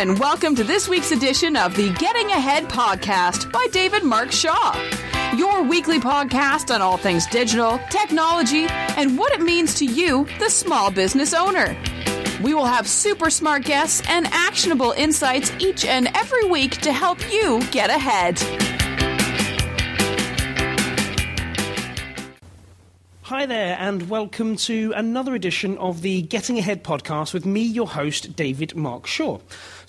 and welcome to this week's edition of the Getting Ahead podcast by David Mark Shaw. Your weekly podcast on all things digital, technology, and what it means to you, the small business owner. We will have super smart guests and actionable insights each and every week to help you get ahead. Hi there, and welcome to another edition of the Getting Ahead podcast with me, your host, David Mark Shaw.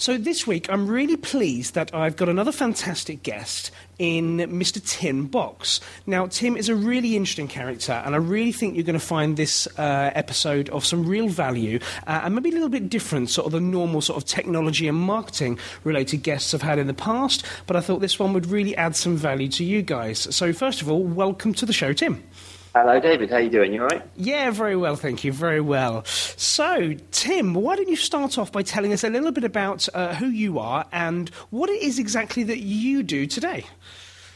So, this week I'm really pleased that I've got another fantastic guest in Mr. Tim Box. Now, Tim is a really interesting character, and I really think you're going to find this uh, episode of some real value uh, and maybe a little bit different, sort of the normal sort of technology and marketing related guests I've had in the past. But I thought this one would really add some value to you guys. So, first of all, welcome to the show, Tim. Hello, David. How are you doing? You all right? Yeah, very well, thank you. Very well. So, Tim, why don't you start off by telling us a little bit about uh, who you are and what it is exactly that you do today?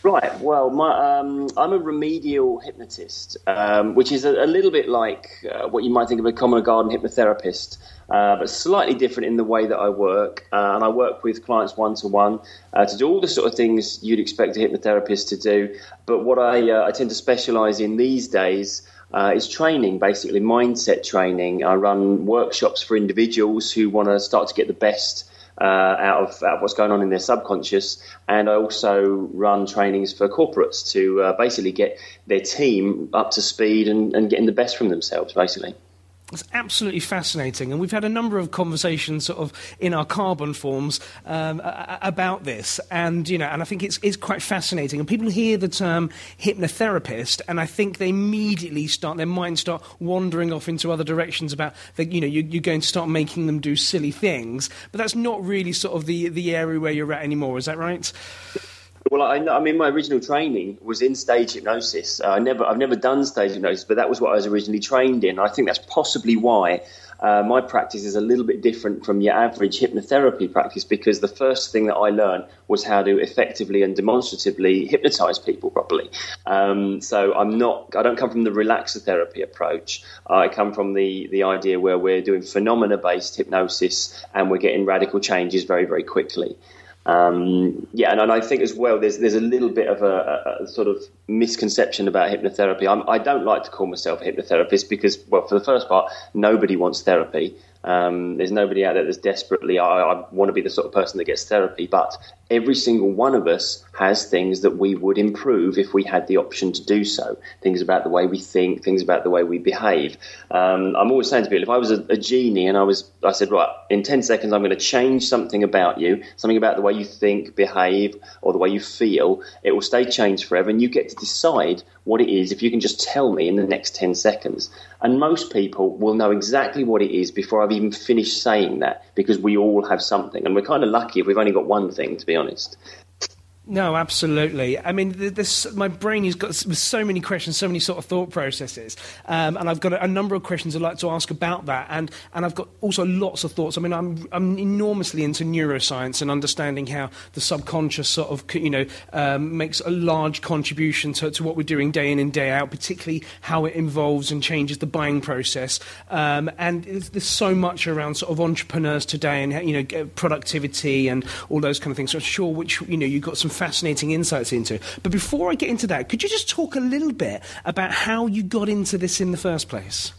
Right. Well, my, um, I'm a remedial hypnotist, um, which is a, a, little bit like uh, what you might think of a common garden hypnotherapist, uh, but slightly different in the way that I work. Uh, and I work with clients one to one to do all the sort of things you'd expect a hypnotherapist to do. But what I, uh, I tend to specialise in these days. Uh, is training, basically mindset training. I run workshops for individuals who want to start to get the best uh, out, of, out, of, what's going on in their subconscious. And I also run trainings for corporates to uh, basically get their team up to speed and, and getting the best from themselves, basically. It's absolutely fascinating, and we've had a number of conversations, sort of in our carbon forms, um, about this. And you know, and I think it's it's quite fascinating. And people hear the term hypnotherapist, and I think they immediately start their minds start wandering off into other directions about that. You know, you, you're going to start making them do silly things, but that's not really sort of the the area where you're at anymore. Is that right? Well, I, I, mean, my original training was in stage hypnosis. Uh, I never, I've never done stage hypnosis, but that was what I was originally trained in. I think that's possibly why uh, my practice is a little bit different from your average hypnotherapy practice because the first thing that I learned was how to effectively and demonstratively hypnotize people properly. Um, so I'm not, I don't come from the relaxer therapy approach. I come from the the idea where we're doing phenomena based hypnosis and we're getting radical changes very, very quickly. Um, yeah, and, and, I think as well, there's there's a little bit of a, a sort of misconception about hypnotherapy. I'm, I do not like to call myself a hypnotherapist because, well, for the first part, nobody wants therapy. Um, there's nobody out there that's desperately, I, I want to be the sort of person that gets therapy, but every single one of us has things that we would improve if we had the option to do so. Things about the way we think, things about the way we behave. Um, I'm always saying to people, if I was a, a, genie and I was, I said, right, in 10 seconds, I'm going to change something about you, something about the way you think, behave, or the way you feel, it will stay changed forever, and you get to decide what it is if you can just tell me in the next 10 seconds. And most people will know exactly what it is before I've even finished saying that because we all have something. And we're kind of lucky if we've only got one thing, to be honest. No, absolutely. I mean, this, my brain has got so many questions, so many sort of thought processes, um, and I've got a, number of questions I'd like to ask about that, and, and I've got also lots of thoughts. I mean, I'm, I'm enormously into neuroscience and understanding how the subconscious sort of, you know, um, makes a large contribution to, to what we're doing day in and day out, particularly how it involves and changes the buying process. Um, and there's so much around sort of entrepreneurs today and, you know, productivity and all those kind of things. So I'm sure which, you know, you've got some fascinating insights into. But before I get into that, could you just talk a little bit about how you got into this in the first place?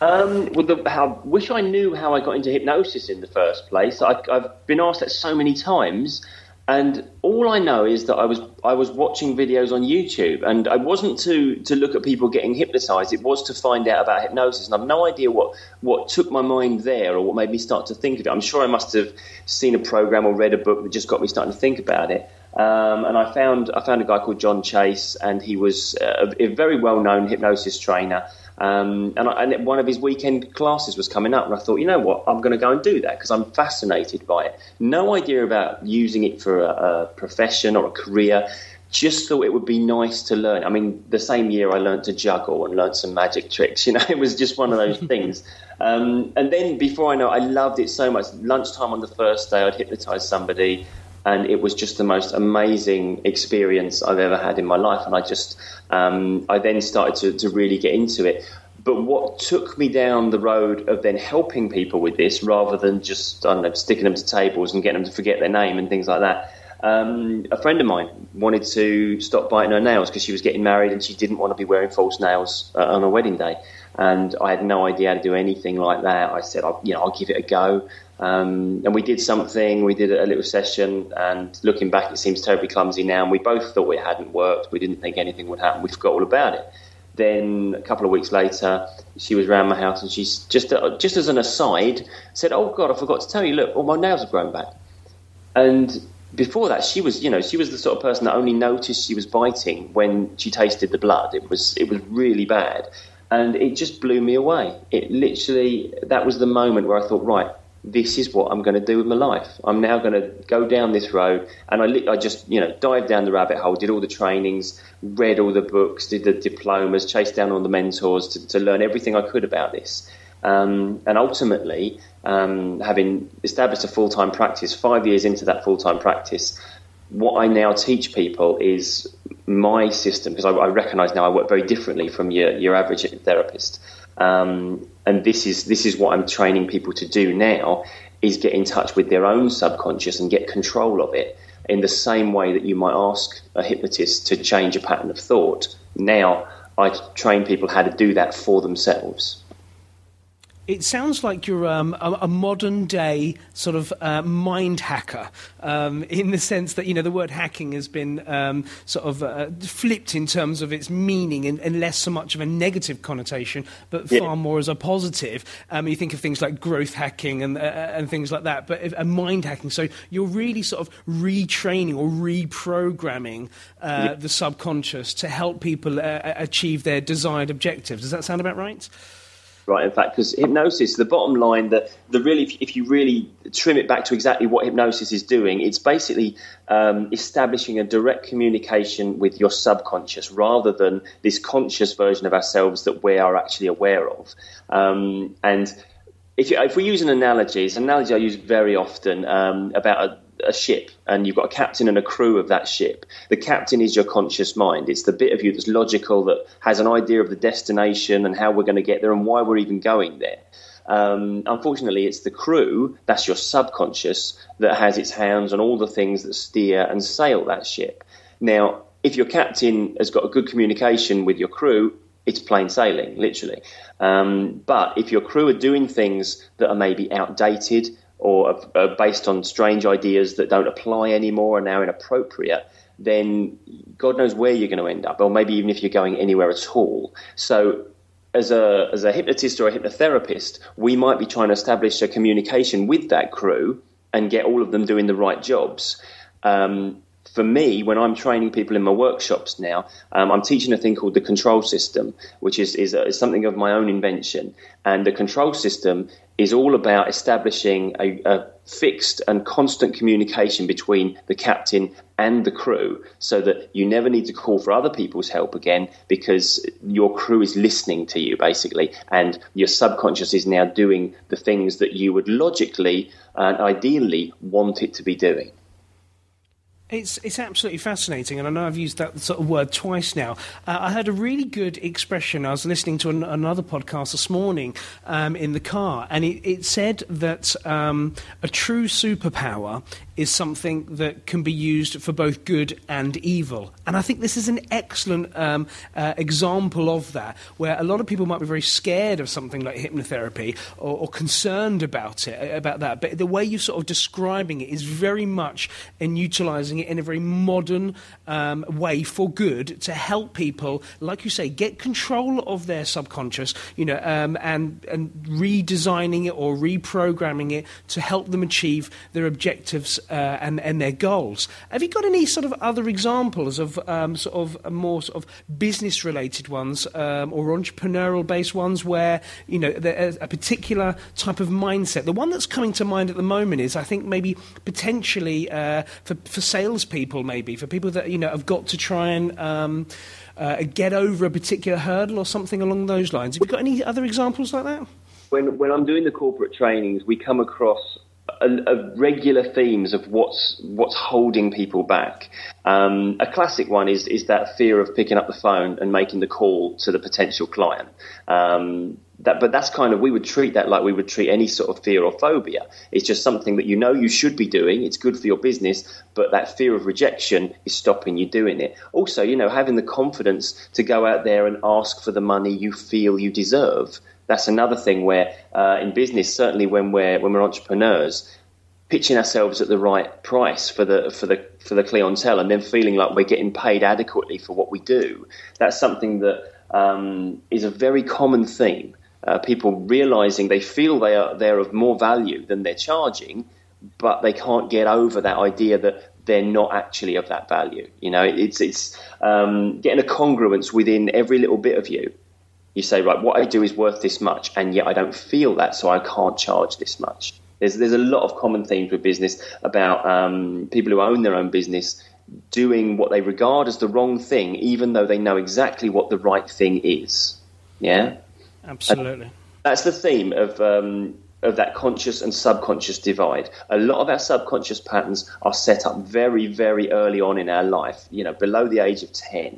Um, the, how, wish I knew how I got into hypnosis in the first place. I, I've been asked that so many times, and all I know is that I was I was watching videos on YouTube, and I wasn't to to look at people getting hypnotized. It was to find out about hypnosis, and I've no idea what what took my mind there or what made me start to think of it. I'm sure I must have seen a program or read a book that just got me starting to think about it. Um, and I found I found a guy called John Chase, and he was a, a very well known hypnosis trainer. Um, and, I, and, one of his weekend classes was coming up, and I thought, you know what, I'm going to go and do that because I'm fascinated by it. No idea about using it for a, a, profession or a career. Just thought it would be nice to learn. I mean, the same year I learned to juggle and learned some magic tricks. You know, it was just one of those things. Um, and then before I know, it, I loved it so much. Lunchtime on the first day, I'd hypnotize somebody and it was just the most amazing experience I've ever had in my life. And I just, um, I then started to, to really get into it. but what took me down the road of then helping people with this rather than just, I don't know, sticking them to tables and getting them to forget their name and things like that, um, a friend of mine wanted to stop biting her nails because she was getting married and she didn't want to be wearing false nails uh, on her wedding day. And I had no idea how to do anything like that. I said, I'll, you know, I'll give it a go. Um, and we did something. We did a little session, and looking back, it seems terribly clumsy now. And we both thought it hadn't worked. We didn't think anything would happen. We forgot all about it. Then a couple of weeks later, she was around my house, and she's just uh, just as an aside said, "Oh God, I forgot to tell you. Look, all my nails have grown back." And before that, she was, you know, she was the sort of person that only noticed she was biting when she tasted the blood. It was, it was really bad, and it just blew me away. It literally, that was the moment where I thought, right, this is what I'm going to do with my life. I'm now going to go down this road, and I, I just, you know, dived down the rabbit hole, did all the trainings, read all the books, did the diplomas, chased down all the mentors to, to learn everything I could about this. Um, and ultimately, um, having established a full time practice, five years into that full time practice, what I now teach people is my system because I, I recognise now I work very differently from your, your average therapist. Um, and this is this is what I'm training people to do now is get in touch with their own subconscious and get control of it in the same way that you might ask a hypnotist to change a pattern of thought. Now I train people how to do that for themselves it sounds like you're um, a, a, modern day sort of uh, mind hacker, um, in the sense that you know the word hacking has been um, sort of uh, flipped in terms of its meaning and, and, less so much of a negative connotation, but yeah. far more as a positive. Um, you think of things like growth hacking and uh, and things like that, but a mind hacking. So you're really sort of retraining or reprogramming uh, yeah. the subconscious to help people uh, achieve their desired objectives. Does that sound about right? Right? In fact, because hypnosis, the bottom line, that the really, if, if, you really trim it back to exactly what hypnosis is doing, it's basically um, establishing a direct communication with your subconscious rather than this conscious version of ourselves that we are actually aware of. Um, and if, you, if, we use an analogy, it's an analogy I use very often um, about a a ship and you've got a captain and a crew of that ship. The captain is your conscious mind. It's the bit of you that's logical, that has an idea of the destination and how we're going to get there and why we're even going there. Um, unfortunately, it's the crew, that's your subconscious, that has its hands on all the things that steer and sail that ship. Now, if your captain has got a good communication with your crew, it's plain sailing, literally. Um, but if your crew are doing things that are maybe outdated or are based on strange ideas that don't apply anymore and now inappropriate, then God knows where you're going to end up, or maybe even if you're going anywhere at all. So, as a, as a hypnotist or a hypnotherapist, we might be trying to establish a communication with that crew and get all of them doing the right jobs. Um, for me, when I'm training people in my workshops now, um, I'm teaching a thing called the control system, which is, is, is, something of my own invention. And the control system is all about establishing a, a, fixed and constant communication between the captain and the crew so that you never need to call for other people's help again because your crew is listening to you basically and your subconscious is now doing the things that you would logically and ideally want it to be doing. It's it's absolutely fascinating, and I know I've used that sort of word twice now. Uh, I heard a really good expression. I was listening to an, another podcast this morning um, in the car, and it, it said that um, a true superpower is something that can be used for both good and evil. And I think this is an excellent um, uh, example of that, where a lot of people might be very scared of something like hypnotherapy or, or concerned about it, about that. But the way you're sort of describing it is very much in utilizing it in a very modern um, way for good to help people, like you say, get control of their subconscious, you know, um, and and redesigning it or reprogramming it to help them achieve their objectives uh, and, and their goals. Have you got any sort of other examples of um, sort of more sort of business related ones um, or entrepreneurial based ones where you know a particular type of mindset? The one that's coming to mind at the moment is I think maybe potentially uh, for for salespeople, maybe for people that you know have got to try and um, uh, get over a particular hurdle or something along those lines. Have you got any other examples like that? When when I'm doing the corporate trainings, we come across regular themes of what's what's holding people back. Um, a classic one is is that fear of picking up the phone and making the call to the potential client. Um, that, but that's kind of we would treat that like we would treat any sort of fear or phobia. It's just something that you know you should be doing. It's good for your business, but that fear of rejection is stopping you doing it. Also, you know, having the confidence to go out there and ask for the money you feel you deserve that's another thing where uh, in business, certainly when we're when we're entrepreneurs, pitching ourselves at the right price for the for the for the clientele, and then feeling like we're getting paid adequately for what we do. That's something that um, is a very common theme. Uh, people realizing they feel they are they're of more value than they're charging, but they can't get over that idea that they're not actually of that value. You know, it's it's um, getting a congruence within every little bit of you you say, right, what I do is worth this much, and yet I don't feel that, so I can't charge this much. There's, there's a lot of common themes with business about um, people who own their own business doing what they regard as the wrong thing, even though they know exactly what the right thing is. Yeah? Absolutely. And that's the theme of. Um, of that conscious and subconscious divide. A lot of our subconscious patterns are set up very, very early on in our life, you know, below the age of 10.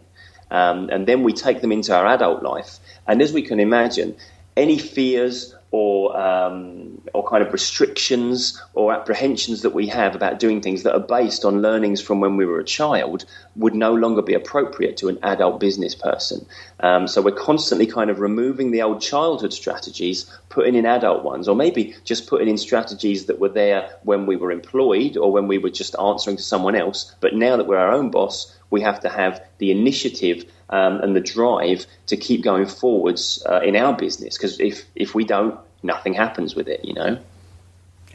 Um, and then we take them into our adult life. And as we can imagine, any fears or um, or kind of restrictions or apprehensions that we have about doing things that are based on learnings from when we were a child would no longer be appropriate to an adult business person. Um, so we're constantly kind of removing the old childhood strategies, putting in adult ones, or maybe just putting in strategies that were there when we were employed or when we were just answering to someone else. But now that we're our own boss, we have to have the initiative um, and the drive to keep going forwards uh, in our business. Because if if we don't, nothing happens with it. You know.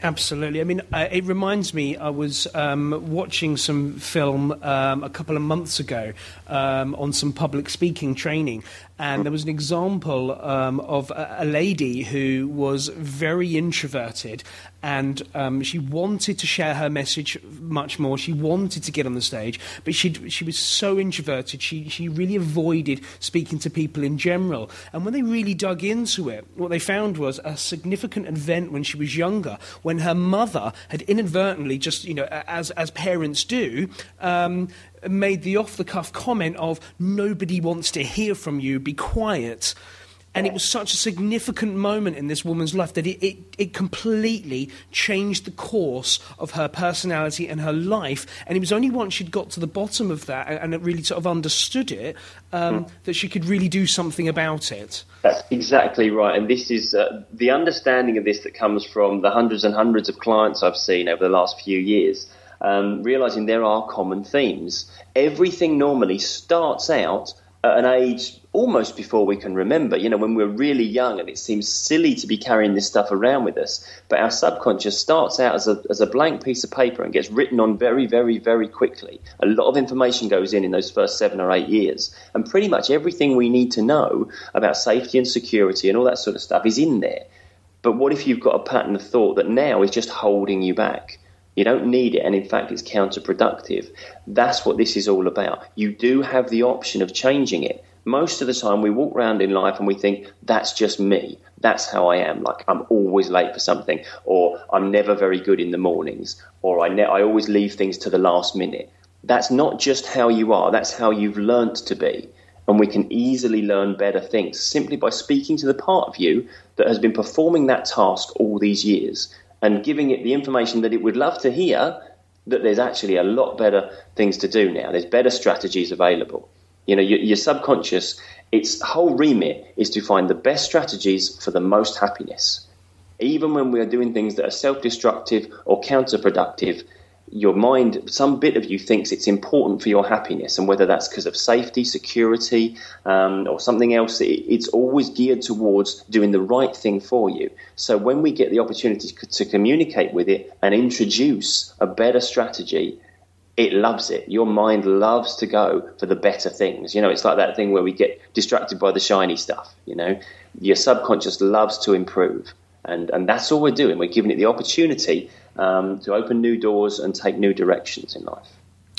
Absolutely. I mean, uh, it reminds me, I was um, watching some film um, a couple of months ago um, on some public speaking training, and there was an example um, of a, a, lady who was very introverted and um, she wanted to share her message much more. She wanted to get on the stage, but she she was so introverted. She she really avoided speaking to people in general. And when they really dug into it, what they found was a significant event when she was younger, when her mother had inadvertently, just you know, as as parents do. Um, made the off the cuff comment of, nobody wants to hear from you, be quiet. And it was such a significant moment in this woman's life that it, it, it, completely changed the course of her personality and her life. And it was only once she'd got to the bottom of that and, and really sort of understood it um, mm. that she could really do something about it. That's exactly right. And this is uh, the understanding of this that comes from the hundreds and hundreds of clients I've seen over the last few years um, realizing there are common themes. Everything normally starts out an age almost before we can remember, you know, when we're really young and it seems silly to be carrying this stuff around with us. But our subconscious starts out as a, as a blank piece of paper and gets written on very, very, very quickly. A lot of information goes in in those first seven or eight years. And pretty much everything we need to know about safety and security and all that sort of stuff is in there. But what if you've got a pattern of thought that now is just holding you back? You don't need it, and in fact, it's counterproductive. That's what this is all about. You do have the option of changing it. Most of the time, we walk around in life and we think, that's just me. That's how I am. Like, I'm always late for something, or I'm never very good in the mornings, or I, ne- I always leave things to the last minute. That's not just how you are, that's how you've learnt to be. And we can easily learn better things simply by speaking to the part of you that has been performing that task all these years and giving it the information that it would love to hear that there's actually a lot better things to do now. There's better strategies available. You know, your, your subconscious, its whole remit is to find the best strategies for the most happiness. Even when we are doing things that are self destructive or counterproductive, your mind, some bit of you thinks it's important for your happiness, and whether that's because of safety, security, um, or something else, it, it's always geared towards doing the right thing for you. So when we get the opportunity to communicate with it and introduce a better strategy, it loves it. Your mind loves to go for the better things. You know, it's like that thing where we get distracted by the shiny stuff. You know, your subconscious loves to improve. And, and that's all we're doing. We're giving it the opportunity um, to open new doors and take new directions in life.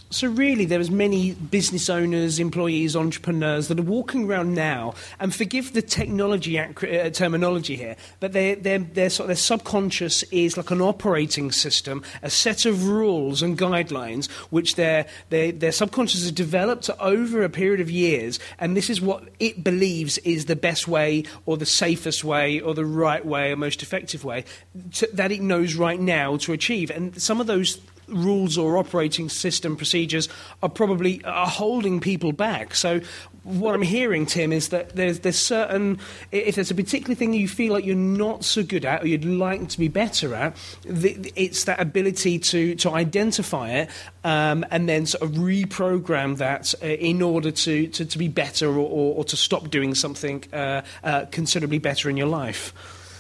So really, there many business owners, employees, entrepreneurs that are walking around now, and forgive the technology uh, terminology here, but their their their, sort of their subconscious is like an operating system, a set of rules and guidelines which their their their subconscious has developed over a period of years, and this is what it believes is the best way, or the safest way, or the right way, or most effective way to, that it knows right now to achieve. And some of those rules or operating system procedures are probably are holding people back. So what I'm hearing, Tim, is that there's there's certain if there's a particular thing you feel like you're not so good at or you'd like to be better at, it's that ability to to identify it um, and then sort of reprogram that uh, in order to, to, to be better or, or, or, to stop doing something uh, uh, considerably better in your life.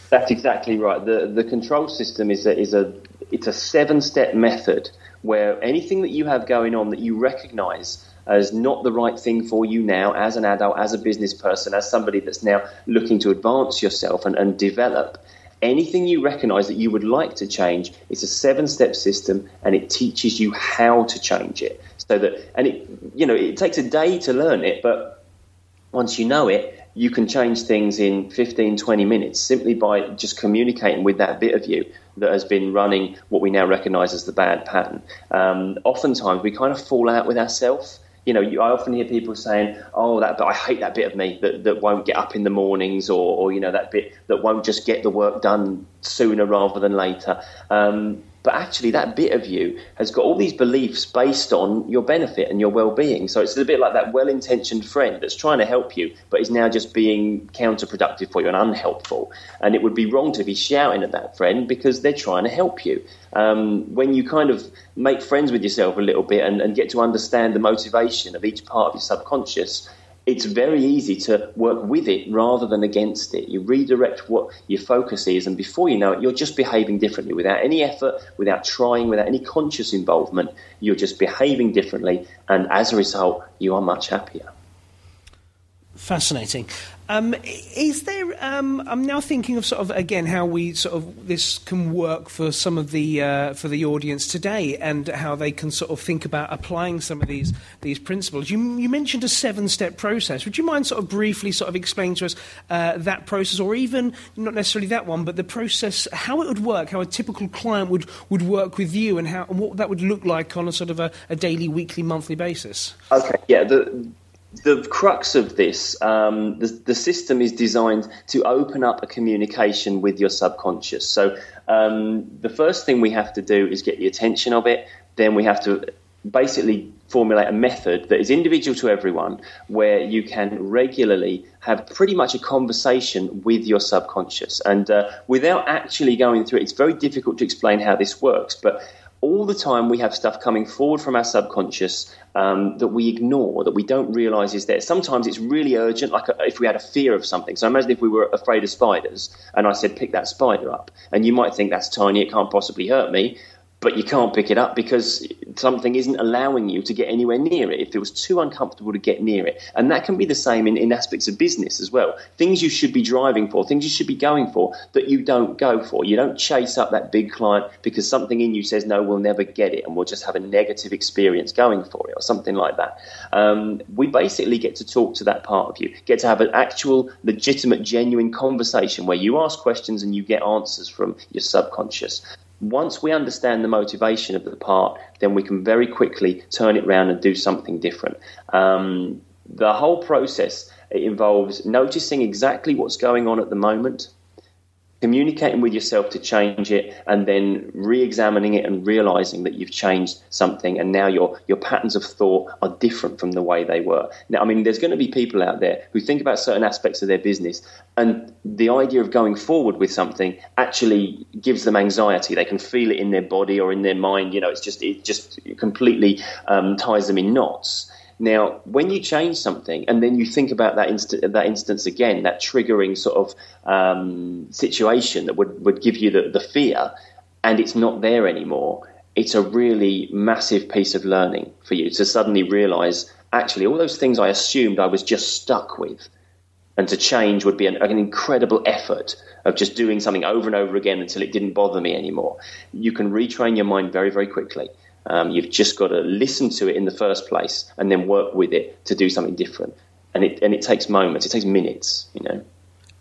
That's exactly right. The the control system is a, is a it's a seven step method where anything that you have going on that you recognize as not the right thing for you now as an adult, as a business person, as somebody that's now looking to advance yourself and, and develop, anything you recognize that you would like to change, it's a seven step system and it teaches you how to change it. So that, and it, you know, it takes a day to learn it, but once you know it, you can change things in 15, 20 minutes simply by just communicating with that bit of you that has been running what we now recognize as the bad pattern. Um, oftentimes, we kind of fall out with ourselves. You know, you, I often hear people saying, "Oh, that, but I hate that bit of me that, that won't get up in the mornings, or, or you know, that bit that won't just get the work done sooner rather than later." Um, but actually that bit of you has got all these beliefs based on your benefit and your well-being. So it's a bit like that well-intentioned friend that's trying to help you, but is now just being counterproductive for you and unhelpful. And it would be wrong to be shouting at that friend because they're trying to help you. Um, when you kind of make friends with yourself a little bit and, and get to understand the motivation of each part of your subconscious, it's very easy to work with it rather than against it. You redirect what your focus is, and before you know it, you're just behaving differently without any effort, without trying, without any conscious involvement. You're just behaving differently, and as a result, you are much happier. Fascinating. Um, is there? Um, I'm now thinking of sort of again how we sort of this can work for some of the uh, for the audience today, and how they can sort of think about applying some of these these principles. You, you mentioned a seven step process. Would you mind sort of briefly sort of explaining to us uh, that process, or even not necessarily that one, but the process, how it would work, how a typical client would would work with you, and how and what that would look like on a sort of a, a daily, weekly, monthly basis? Okay, yeah. The, the crux of this, um, the, the, system is designed to open up a communication with your subconscious. So um, the first thing we have to do is get the attention of it. Then we have to basically formulate a method that is individual to everyone, where you can regularly have pretty much a conversation with your subconscious. And uh, without actually going through it, it's very difficult to explain how this works. But all the time we have stuff coming forward from our subconscious um, that we ignore, that we don't realize is there. Sometimes it's really urgent, like if we had a fear of something. So imagine if we were afraid of spiders and I said, pick that spider up. And you might think that's tiny, it can't possibly hurt me but you can't pick it up because something isn't allowing you to get anywhere near it. If it was too uncomfortable to get near it. And that can be the same in, in aspects of business as well. Things you should be driving for, things you should be going for that you don't go for. You don't chase up that big client because something in you says, no, we'll never get it and we'll just have a negative experience going for it or something like that. Um, we basically get to talk to that part of you, get to have an actual, legitimate, genuine conversation where you ask questions and you get answers from your subconscious. Once we understand the motivation of the part, then we can very quickly turn it around and do something different. Um, the whole process involves noticing exactly what's going on at the moment, communicating with yourself to change it and then re-examining it and realizing that you've changed something and now your your patterns of thought are different from the way they were. Now i mean there's going to be people out there who think about certain aspects of their business and the idea of going forward with something actually gives them anxiety. They can feel it in their body or in their mind you know it's just it just completely um, ties them in knots now, when you change something and then you think about that, inst- that instance again, that triggering sort of um, situation that would, would give you the, the fear, and it's not there anymore, it's a really massive piece of learning for you to suddenly realize actually all those things I assumed I was just stuck with. And to change would be an, an incredible effort of just doing something over and over again until it didn't bother me anymore. You can retrain your mind very, very quickly. Um, you've just got to listen to it in the first place and then work with it to do something different. And it, and it takes moments, it takes minutes, you know.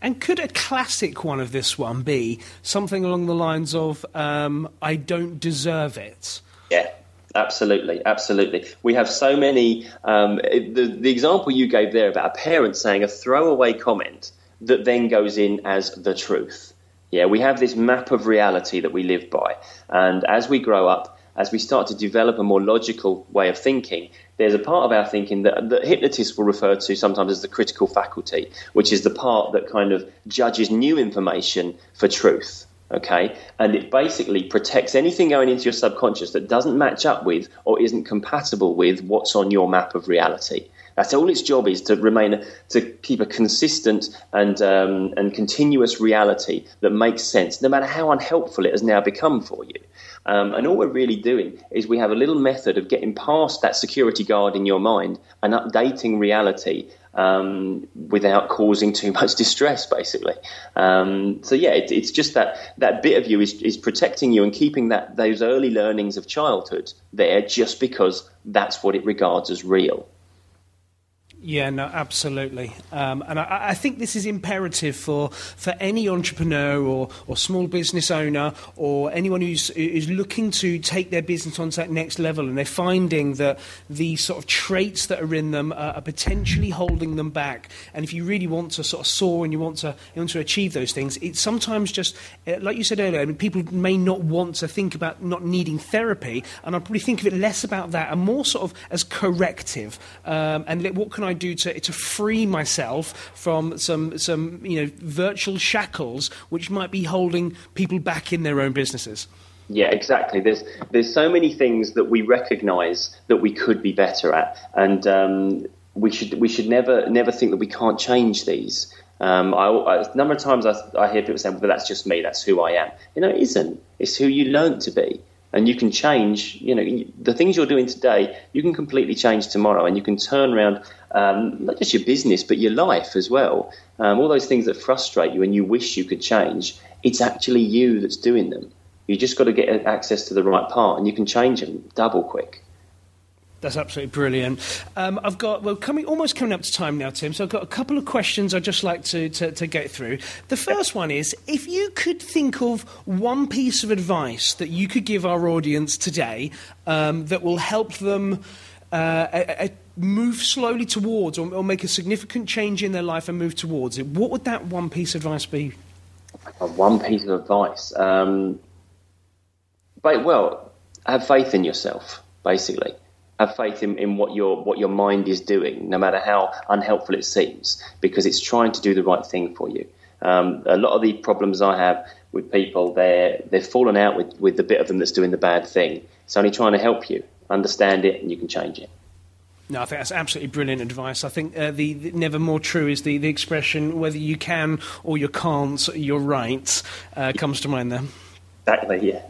And could a classic one of this one be something along the lines of, um, I don't deserve it? Yeah, absolutely, absolutely. We have so many. Um, the, the example you gave there about a parent saying a throwaway comment that then goes in as the truth. Yeah, we have this map of reality that we live by. And as we grow up, as we start to develop a more logical way of thinking, there's a part of our thinking that, that hypnotists will refer to sometimes as the critical faculty, which is the part that kind of judges new information for truth. Okay, and it basically protects anything going into your subconscious that doesn't match up with or isn't compatible with what's on your map of reality. That's all its job is to remain to keep a consistent and um, and continuous reality that makes sense, no matter how unhelpful it has now become for you. Um, and all we're really doing is we have a little method of getting past that security guard in your mind and updating reality um, without causing too much distress, basically. Um, so yeah, it, it's just that that bit of you is, is protecting you and keeping that those early learnings of childhood there, just because that's what it regards as real. Yeah, no, absolutely. Um, and I, I, think this is imperative for, for any entrepreneur or, or small business owner or anyone who's is looking to take their business onto that next level and they're finding that the sort of traits that are in them are, are potentially holding them back. And if you really want to sort of soar and you want to, you want to achieve those things, it's sometimes just, uh, like you said earlier, I mean, people may not want to think about not needing therapy. And I probably think of it less about that and more sort of as corrective. Um, and what can I do to, to free myself from some, some you know, virtual shackles which might be holding people back in their own businesses. Yeah, exactly. There's there's so many things that we recognise that we could be better at, and um, we should we should never never think that we can't change these. Um, I, I, a number of times I, I hear people saying, "But that's just me. That's who I am." You know, it isn't. It's who you learn to be and you can change. You know, the things you're doing today, you can completely change tomorrow, and you can turn around um, not just your business but your life as well. Um, all those things that frustrate you and you wish you could change, it's actually you that's doing them. You just got to get access to the right part, and you can change them double quick. That's absolutely brilliant. Um, I've got, well, coming, almost coming up to time now, Tim, so I've got a couple of questions I'd just like to, to, to get through. The first one is if you could think of one piece of advice that you could give our audience today um, that will help them. Uh, a, a move slowly towards or, or, make a significant change in their life and move towards it, what would that one piece of advice be? One piece of advice? Um, but, well, have faith in yourself, basically have faith in, in what your what your mind is doing, no matter how unhelpful it seems, because it's trying to do the right thing for you. Um, a lot of the problems I have with people, they're they're fallen out with, with the bit of them that's doing the bad thing. It's only trying to help you understand it, and you can change it. No, I think that's absolutely brilliant advice. I think uh, the, the, never more true is the, the expression whether you can or you can't, you're right, uh, comes to mind there. Exactly, yeah.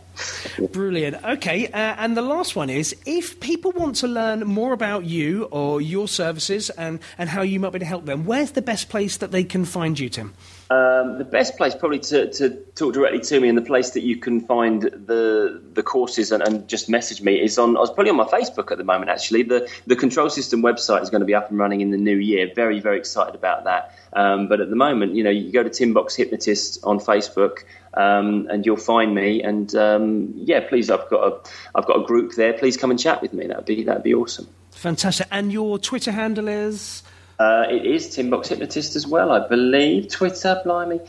Brilliant. Okay, uh, and the last one is if people want to learn more about you or your services and, and how you might be able to help them, where's the best place that they can find you, Tim? Um, the best place probably to, to, talk directly to me and the place that you can find the the courses and, and, just message me is on I was probably on my Facebook at the moment actually. The the control system website is going to be up and running in the new year. Very very excited about that. Um, but at the moment you know you go to Tim Box Hypnotist on Facebook um, and you'll find me. And um, yeah please I've got a I've got a group there. Please come and chat with me. That'd be that'd be awesome. Fantastic. And your Twitter handle is uh, it is Tim Box Hypnotist as well, I believe. Twitter, blimey.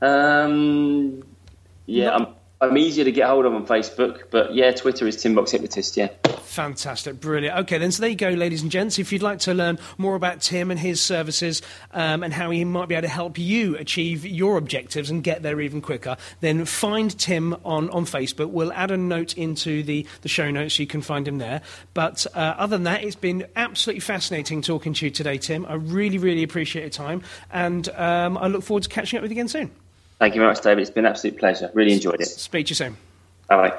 Um, yeah, I'm, I'm easier to get hold of on Facebook, but yeah, Twitter is Tim Box Hypnotist, yeah. Fantastic, brilliant. Okay, then, so there you go, ladies and gents. If you'd like to learn more about Tim and his services um, and how he might be able to help you achieve your objectives and get there even quicker, then find Tim on, on Facebook. We'll add a note into the, the show notes so you can find him there. But uh, other than that, it's been absolutely fascinating talking to you today, Tim. I really, really appreciate your time, and um, I look forward to catching up with you again soon. Thank you very much, David. It's been an absolute pleasure. Really enjoyed it. Speak to you soon. Bye bye.